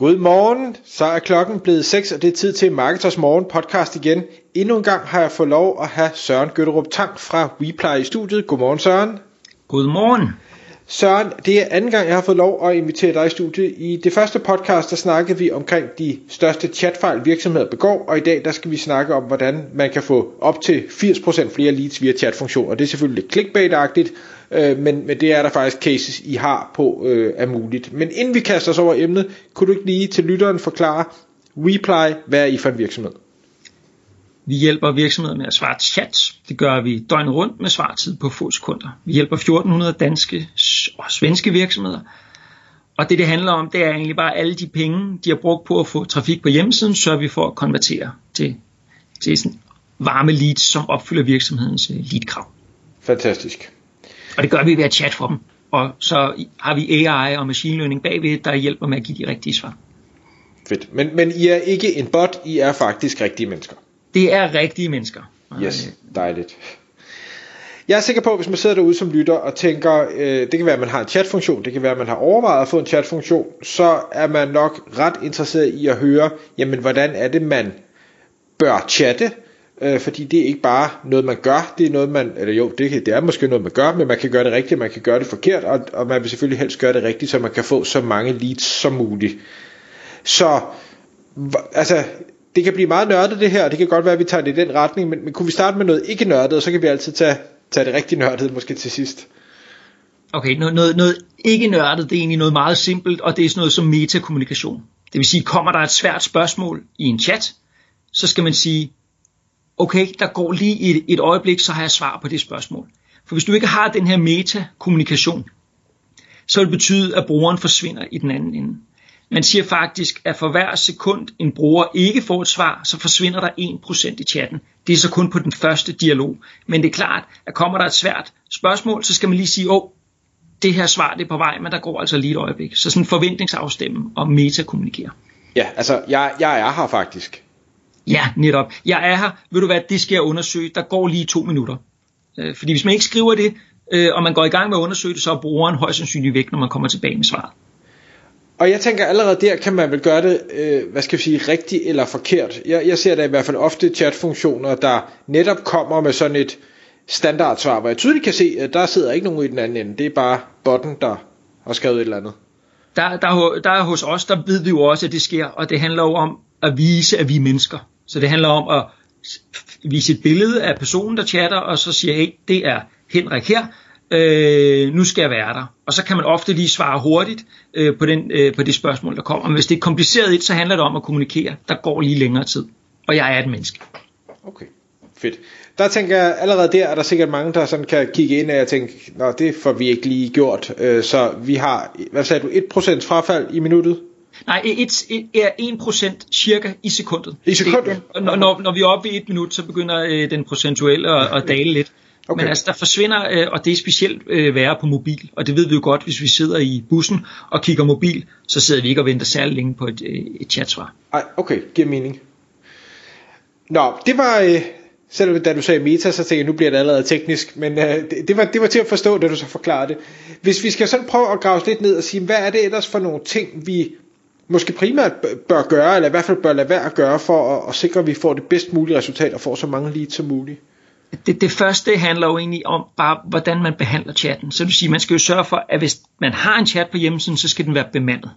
Godmorgen, så er klokken blevet 6, og det er tid til Marketers Morgen podcast igen. Endnu en gang har jeg fået lov at have Søren Gøtterup Tang fra WePly i studiet. Godmorgen Søren. Godmorgen. Søren, det er anden gang, jeg har fået lov at invitere dig i studiet. I det første podcast, der snakkede vi omkring de største chatfejl virksomheder begår, og i dag der skal vi snakke om, hvordan man kan få op til 80% flere leads via chatfunktioner. Det er selvfølgelig lidt clickbait-agtigt, øh, men, men det er der faktisk cases, I har på øh, er muligt. Men inden vi kaster os over emnet, kunne du ikke lige til lytteren forklare, Reply, hvad er I for en virksomhed? Vi hjælper virksomheder med at svare chats. Det gør vi døgnet rundt med svartid på få sekunder. Vi hjælper 1400 danske og svenske virksomheder. Og det det handler om, det er egentlig bare alle de penge, de har brugt på at få trafik på hjemmesiden, så vi får at konvertere til, til sådan varme leads, som opfylder virksomhedens øh, leadkrav. Fantastisk. Og det gør vi ved at chat for dem. Og så har vi AI og machine learning bagved, der hjælper med at give de rigtige svar. Fedt. Men, men I er ikke en bot, I er faktisk rigtige mennesker. Det er rigtige mennesker. Yes, dejligt. Jeg er sikker på, at hvis man sidder derude som lytter og tænker, øh, det kan være, at man har en chatfunktion, det kan være, at man har overvejet at få en chatfunktion, så er man nok ret interesseret i at høre, jamen hvordan er det, man bør chatte, øh, fordi det er ikke bare noget, man gør, det er noget, man, eller jo, det, det er måske noget, man gør, men man kan gøre det rigtigt, man kan gøre det forkert, og, og man vil selvfølgelig helst gøre det rigtigt, så man kan få så mange leads som muligt. Så, altså, det kan blive meget nørdet det her, og det kan godt være, at vi tager det i den retning, men, men kunne vi starte med noget ikke nørdet, og så kan vi altid tage, tage det rigtig nørdet måske til sidst. Okay, noget, noget, noget ikke nørdet, det er egentlig noget meget simpelt, og det er sådan noget som metakommunikation. Det vil sige, kommer der et svært spørgsmål i en chat, så skal man sige, okay, der går lige et, et øjeblik, så har jeg svar på det spørgsmål. For hvis du ikke har den her metakommunikation, så vil det betyde, at brugeren forsvinder i den anden ende. Man siger faktisk, at for hver sekund en bruger ikke får et svar, så forsvinder der 1% i chatten. Det er så kun på den første dialog. Men det er klart, at kommer der et svært spørgsmål, så skal man lige sige, åh, det her svar det er på vej, men der går altså lige et øjeblik. Så sådan forventningsafstemme og metakommunikere. Ja, altså jeg, jeg er her faktisk. Ja, netop. Jeg er her. Ved du hvad, det skal jeg undersøge. Der går lige to minutter. Øh, fordi hvis man ikke skriver det, øh, og man går i gang med at undersøge det, så er brugeren højst sandsynligt væk, når man kommer tilbage med svaret. Og jeg tænker allerede der kan man vel gøre det, øh, hvad skal vi sige, rigtigt eller forkert. Jeg, jeg ser da i hvert fald ofte chatfunktioner, der netop kommer med sådan et standardsvar, hvor jeg tydeligt kan se, at der sidder ikke nogen i den anden ende. Det er bare botten, der har skrevet et eller andet. Der, der, der er hos os, der ved vi jo også, at det sker, og det handler jo om at vise, at vi er mennesker. Så det handler om at vise et billede af personen, der chatter, og så siger, hey, det er Henrik her, øh, nu skal jeg være der. Og så kan man ofte lige svare hurtigt øh, på, den, øh, på det spørgsmål, der kommer. Men hvis det er kompliceret et, så handler det om at kommunikere. Der går lige længere tid. Og jeg er et menneske. Okay, fedt. Der tænker jeg, allerede der er der sikkert mange, der sådan kan kigge ind og tænke, nå det får vi ikke lige gjort. Øh, så vi har, hvad sagde du, 1% frafald i minuttet? Nej, et, et, er 1% cirka i sekundet. I sekundet? Det, når, når, når vi er oppe i et minut, så begynder øh, den procentuelle at, at dale lidt. Okay. Men altså, der forsvinder, øh, og det er specielt øh, værre på mobil, og det ved vi jo godt, hvis vi sidder i bussen og kigger mobil, så sidder vi ikke og venter særlig længe på et, øh, et chatsvar. Ej, okay, giver mening. Nå, det var, øh, selvom da du sagde meta, så tænkte jeg, nu bliver det allerede teknisk, men øh, det, det, var, det var til at forstå, da du så forklarede det. Hvis vi skal sådan prøve at grave lidt ned og sige, hvad er det ellers for nogle ting, vi måske primært bør gøre, eller i hvert fald bør lade være at gøre, for at, at sikre, at vi får det bedst mulige resultat og får så mange leads som muligt? Det, det første handler jo egentlig om bare, hvordan man behandler chatten. Så det vil sige, man skal jo sørge for, at hvis man har en chat på hjemmesiden, så skal den være bemandet.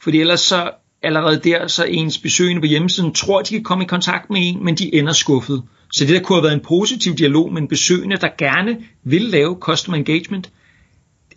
Fordi ellers så allerede der, så ens besøgende på hjemmesiden tror, at de kan komme i kontakt med en, men de ender skuffet. Så det der kunne have været en positiv dialog med en besøgende, der gerne vil lave customer engagement,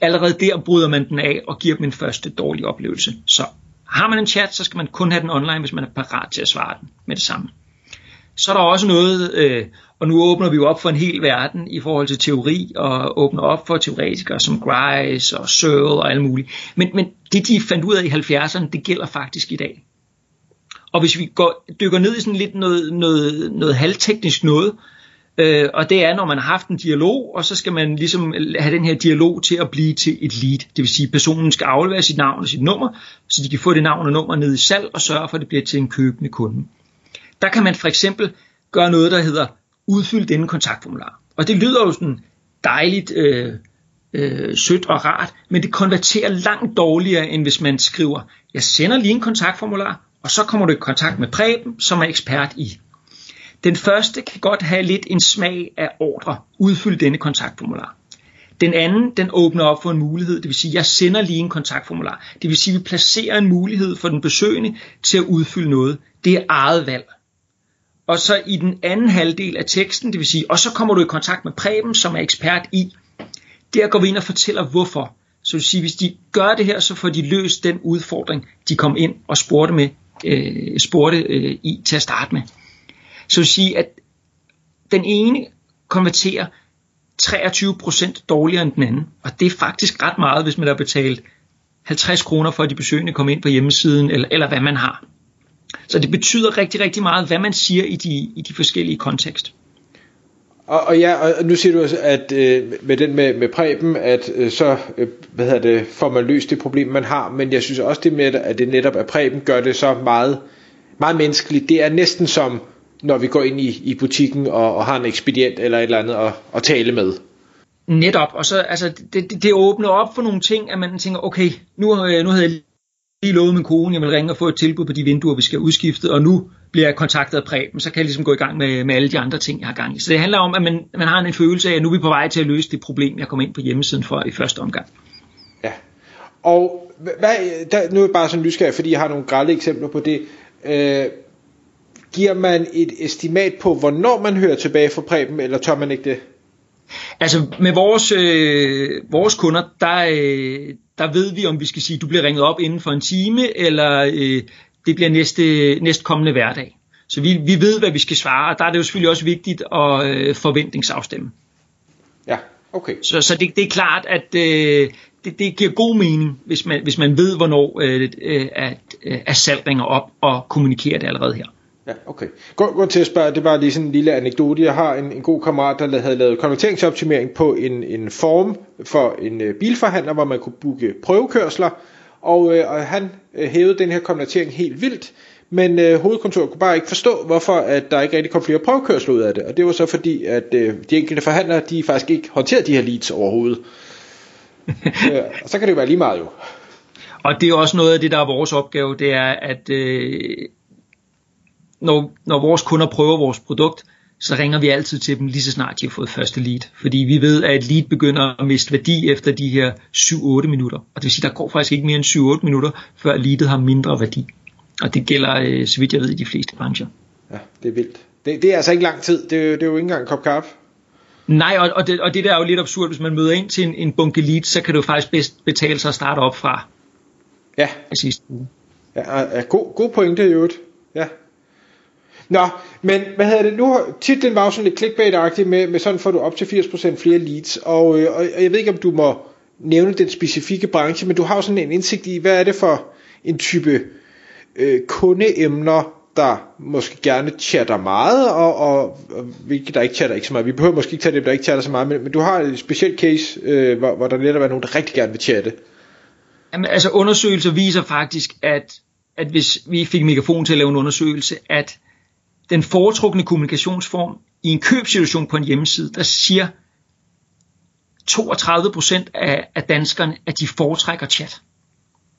allerede der bryder man den af og giver dem en første dårlig oplevelse. Så har man en chat, så skal man kun have den online, hvis man er parat til at svare den med det samme. Så er der også noget, øh, og nu åbner vi jo op for en hel verden i forhold til teori, og åbner op for teoretikere som Grice og Searle og alle mulige. Men, men det, de fandt ud af i 70'erne, det gælder faktisk i dag. Og hvis vi går, dykker ned i sådan lidt noget, noget, noget halvteknisk noget, Øh, og det er, når man har haft en dialog, og så skal man ligesom have den her dialog til at blive til et lead. Det vil sige, at personen skal aflevere sit navn og sit nummer, så de kan få det navn og nummer ned i salg og sørge for, at det bliver til en købende kunde. Der kan man for eksempel gøre noget, der hedder udfylde denne kontaktformular. Og det lyder jo sådan dejligt øh, øh, sødt og rart, men det konverterer langt dårligere, end hvis man skriver, jeg sender lige en kontaktformular, og så kommer du i kontakt med Preben, som er ekspert i. Den første kan godt have lidt en smag af ordre, udfylde denne kontaktformular. Den anden, den åbner op for en mulighed, det vil sige, jeg sender lige en kontaktformular. Det vil sige, vi placerer en mulighed for den besøgende til at udfylde noget. Det er eget valg. Og så i den anden halvdel af teksten, det vil sige, og så kommer du i kontakt med Preben, som er ekspert i. Der går vi ind og fortæller hvorfor. Så vil sige, hvis de gør det her, så får de løst den udfordring, de kom ind og spurgte, med, øh, spurgte øh, i til at starte med. Så vil sige, at den ene konverterer 23% dårligere end den anden. Og det er faktisk ret meget, hvis man har betalt 50 kroner for, at de besøgende kommer ind på hjemmesiden, eller, eller hvad man har. Så det betyder rigtig, rigtig meget, hvad man siger i de, i de forskellige kontekst. Og, og ja, og nu siger du også, at øh, med den med, med Preben, at øh, så øh, hvad hedder det, får man løst det problem, man har. Men jeg synes også det med, at det netop er Preben, gør det så meget, meget menneskeligt. Det er næsten som, når vi går ind i, i butikken og, og har en ekspedient eller et eller andet at, at tale med. Netop, og så altså, det, det, det åbner op for nogle ting, at man tænker, okay, nu, øh, nu havde jeg lige lovet min kone, jeg vil ringe og få et tilbud på de vinduer, vi skal udskifte, og nu bliver jeg kontaktet af Preben, så kan jeg ligesom gå i gang med, med alle de andre ting, jeg har gang i. Så det handler om, at man, man har en følelse af, at nu er vi på vej til at løse det problem, jeg kom ind på hjemmesiden for i første omgang. Ja, og hvad, der, nu er jeg bare sådan nysgerrig, fordi jeg har nogle grælde eksempler på det. Øh, giver man et estimat på, hvornår man hører tilbage fra Preben, eller tør man ikke det? Altså med vores, øh, vores kunder, der, øh, der ved vi, om vi skal sige, du bliver ringet op inden for en time, eller øh, det bliver næste, næstkommende hverdag. Så vi, vi ved, hvad vi skal svare, og der er det jo selvfølgelig også vigtigt at øh, forventningsafstemme. Ja, okay. Så, så det, det er klart, at øh, det, det giver god mening, hvis man, hvis man ved, hvornår øh, øh, at, øh, at salg ringer op og kommunikerer det allerede her. Ja, okay. Gå, gå til at spørge, det var lige sådan en lille anekdote. Jeg har en, en god kammerat, der havde lavet konverteringsoptimering på en, en form for en uh, bilforhandler, hvor man kunne booke prøvekørsler, og, uh, og han uh, hævede den her konvertering helt vildt, men uh, hovedkontoret kunne bare ikke forstå, hvorfor at der ikke rigtig kom flere prøvekørsler ud af det, og det var så fordi, at uh, de enkelte forhandlere, de faktisk ikke håndterede de her leads overhovedet. uh, og så kan det jo være lige meget jo. Og det er også noget af det, der er vores opgave, det er, at øh, når, når vores kunder prøver vores produkt, så ringer vi altid til dem lige så snart de har fået første lead. Fordi vi ved, at et lead begynder at miste værdi efter de her 7-8 minutter. Og det vil sige, at der går faktisk ikke mere end 7-8 minutter, før leadet har mindre værdi. Og det gælder, øh, så vidt jeg ved, i de fleste brancher. Ja, det er vildt. Det, det er altså ikke lang tid. Det, er, det er jo ikke engang en kop kaffe. Nej, og, og, det, og det der er jo lidt absurd. Hvis man møder ind til en, en bunke leads, så kan det jo faktisk bedst betale sig at starte op fra. Ja. Sidste uge. Ja, ja god, god pointe i øvrigt. Ja. Nå, men hvad hedder det nu? Titlen var jo sådan lidt clickbait med, med sådan får du op til 80% flere leads, og, øh, og, og jeg ved ikke, om du må nævne den specifikke branche, men du har jo sådan en indsigt i, hvad er det for en type øh, kundeemner, der måske gerne chatter meget, og, og, og hvilke der ikke chatter ikke så meget. Vi behøver måske ikke tage dem, der ikke chatter så meget, men, men du har et specielt case, øh, hvor, hvor der netop er nogen, der rigtig gerne vil chatte. Jamen, altså undersøgelser viser faktisk, at, at hvis vi fik mikrofon til at lave en undersøgelse, at den foretrukne kommunikationsform i en købsituation på en hjemmeside, der siger 32% af, af danskerne, at de foretrækker chat.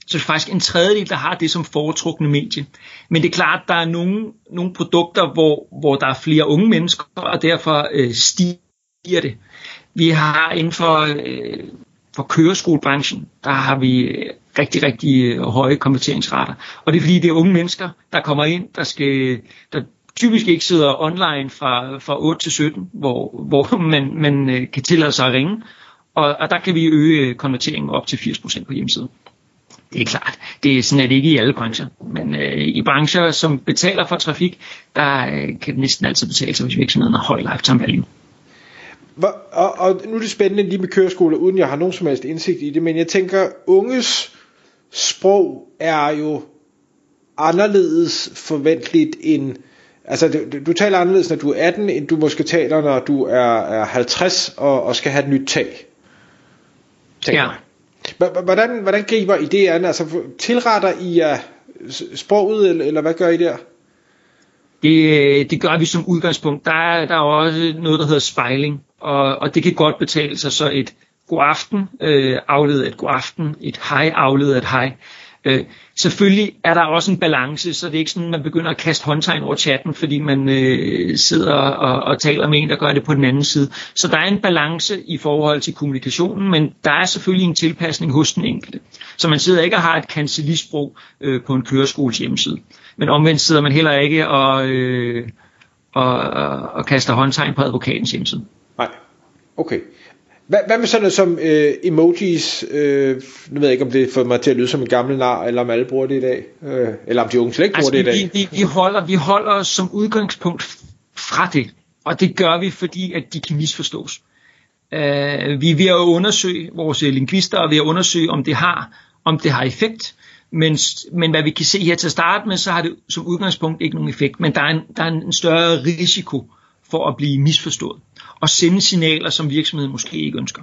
Så det er faktisk en tredjedel, der har det som foretrukne medie. Men det er klart, at der er nogle, nogle produkter, hvor, hvor der er flere unge mennesker, og derfor øh, stiger det. Vi har inden for, øh, for køreskolebranchen, der har vi øh, rigtig, rigtig øh, høje konverteringsrater. Og det er fordi, det er unge mennesker, der kommer ind, der skal, der typisk ikke sidder online fra, fra 8 til 17, hvor, hvor man, man øh, kan tillade sig at ringe, og, og der kan vi øge øh, konverteringen op til 80% på hjemmesiden. Det er klart, det er sådan, at det ikke i alle brancher, men øh, i brancher, som betaler for trafik, der øh, kan det næsten altid betale sig, hvis virksomheden har høj lifetime value. Hvor, og, og nu er det spændende lige med køreskoler, uden jeg har nogen som helst indsigt i det, men jeg tænker, unges sprog er jo anderledes forventeligt end Altså, du, du taler anderledes, når du er 18, end du måske taler, når du er, er 50 og, og skal have et nyt tag. Ja. Hvordan, hvordan griber I det an? Altså, tilretter I uh, sproget, eller, eller hvad gør I der? Det, det gør vi som udgangspunkt. Der er, der er også noget, der hedder spejling, og, og det kan godt betale sig. Så et god aften øh, afledet et god aften, et hej afledet et hej. Øh, selvfølgelig er der også en balance, så det er ikke sådan, at man begynder at kaste håndtegn over chatten, fordi man øh, sidder og, og taler med en, der gør det på den anden side. Så der er en balance i forhold til kommunikationen, men der er selvfølgelig en tilpasning hos den enkelte. Så man sidder ikke og har et kancelisprog øh, på en køreskoles hjemmeside. Men omvendt sidder man heller ikke og, øh, og, og, og kaster håndtegn på advokatens hjemmeside. Nej, okay. Hvad, hvad med sådan noget som øh, emojis? Øh, nu ved jeg ikke, om det får mig til at lyde som en gammel nar, eller om alle bruger det i dag. Øh, eller om de unge slet ikke altså, bruger det i dag. Vi, vi, vi, holder, vi holder os som udgangspunkt fra det. Og det gør vi, fordi at de kan misforstås. Øh, vi er ved at undersøge, vores lingvister er ved at undersøge, om det har, om det har effekt. Men, men hvad vi kan se her til at starte med, så har det som udgangspunkt ikke nogen effekt. Men der er en, der er en større risiko for at blive misforstået og sende signaler, som virksomheden måske ikke ønsker.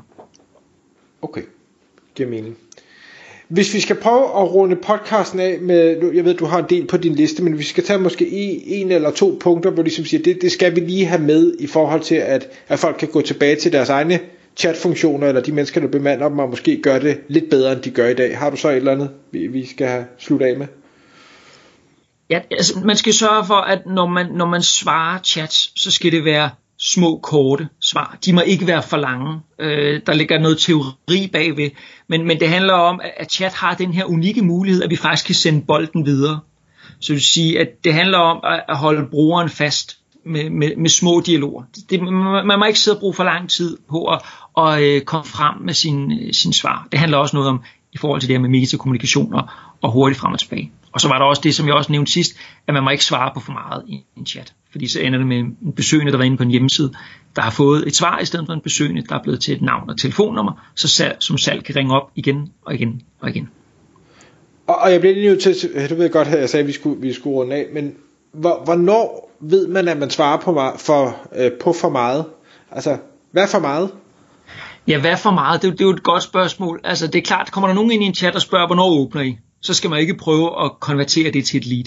Okay, giver mening. Hvis vi skal prøve at runde podcasten af med, jeg ved, du har en del på din liste, men vi skal tage måske en eller to punkter, hvor du ligesom siger, det, det skal vi lige have med i forhold til, at, at folk kan gå tilbage til deres egne chatfunktioner, eller de mennesker, der bemander dem, og måske gør det lidt bedre, end de gør i dag. Har du så et eller andet, vi, vi skal have slut af med? Ja, altså, man skal sørge for, at når man, når man svarer chats, så skal det være små, korte svar. De må ikke være for lange. Øh, der ligger noget teori bagved. Men, men det handler om, at chat har den her unikke mulighed, at vi faktisk kan sende bolden videre. Så det vil sige, at det handler om at holde brugeren fast med, med, med små dialoger. Det, man må ikke sidde og bruge for lang tid på at, at at komme frem med sin, øh, sin svar. Det handler også noget om i forhold til det her med metakommunikation og, og hurtigt frem og tilbage. Og så var der også det, som jeg også nævnte sidst, at man må ikke svare på for meget i en chat. Fordi så ender det med en besøgende, der var inde på en hjemmeside, der har fået et svar i stedet for en besøgende, der er blevet til et navn og telefonnummer, så salg, som salg kan ringe op igen og igen og igen. Og, og jeg bliver lige nødt til, du ved godt, at jeg sagde, at vi skulle, vi skulle runde af, men hvor, hvornår ved man, at man svarer på, for, øh, på for meget? Altså, hvad for meget? Ja, hvad for meget? Det, det er jo et godt spørgsmål. Altså, det er klart, kommer der nogen ind i en chat og spørger, hvornår åbner I? Så skal man ikke prøve at konvertere det til et lead.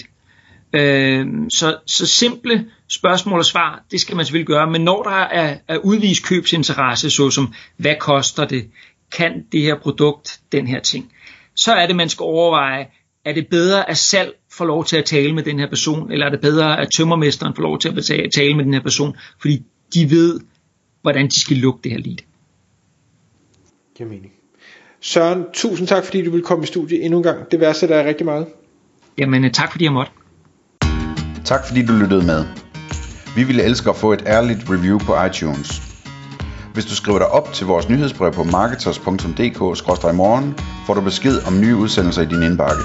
Øh, så, så simple spørgsmål og svar, det skal man selvfølgelig gøre, men når der er, er udvist købsinteresse, såsom hvad koster det, kan det her produkt, den her ting, så er det, man skal overveje, er det bedre, at salg får lov til at tale med den her person, eller er det bedre, at tømmermesteren får lov til at tale med den her person, fordi de ved, hvordan de skal lukke det her lead. Giver mening. Søren, tusind tak, fordi du vil komme i studiet endnu en gang. Det værdsætter jeg rigtig meget. Jamen, tak fordi jeg måtte. Tak fordi du lyttede med. Vi ville elske at få et ærligt review på iTunes. Hvis du skriver dig op til vores nyhedsbrev på marketers.dk-morgen, får du besked om nye udsendelser i din indbakke.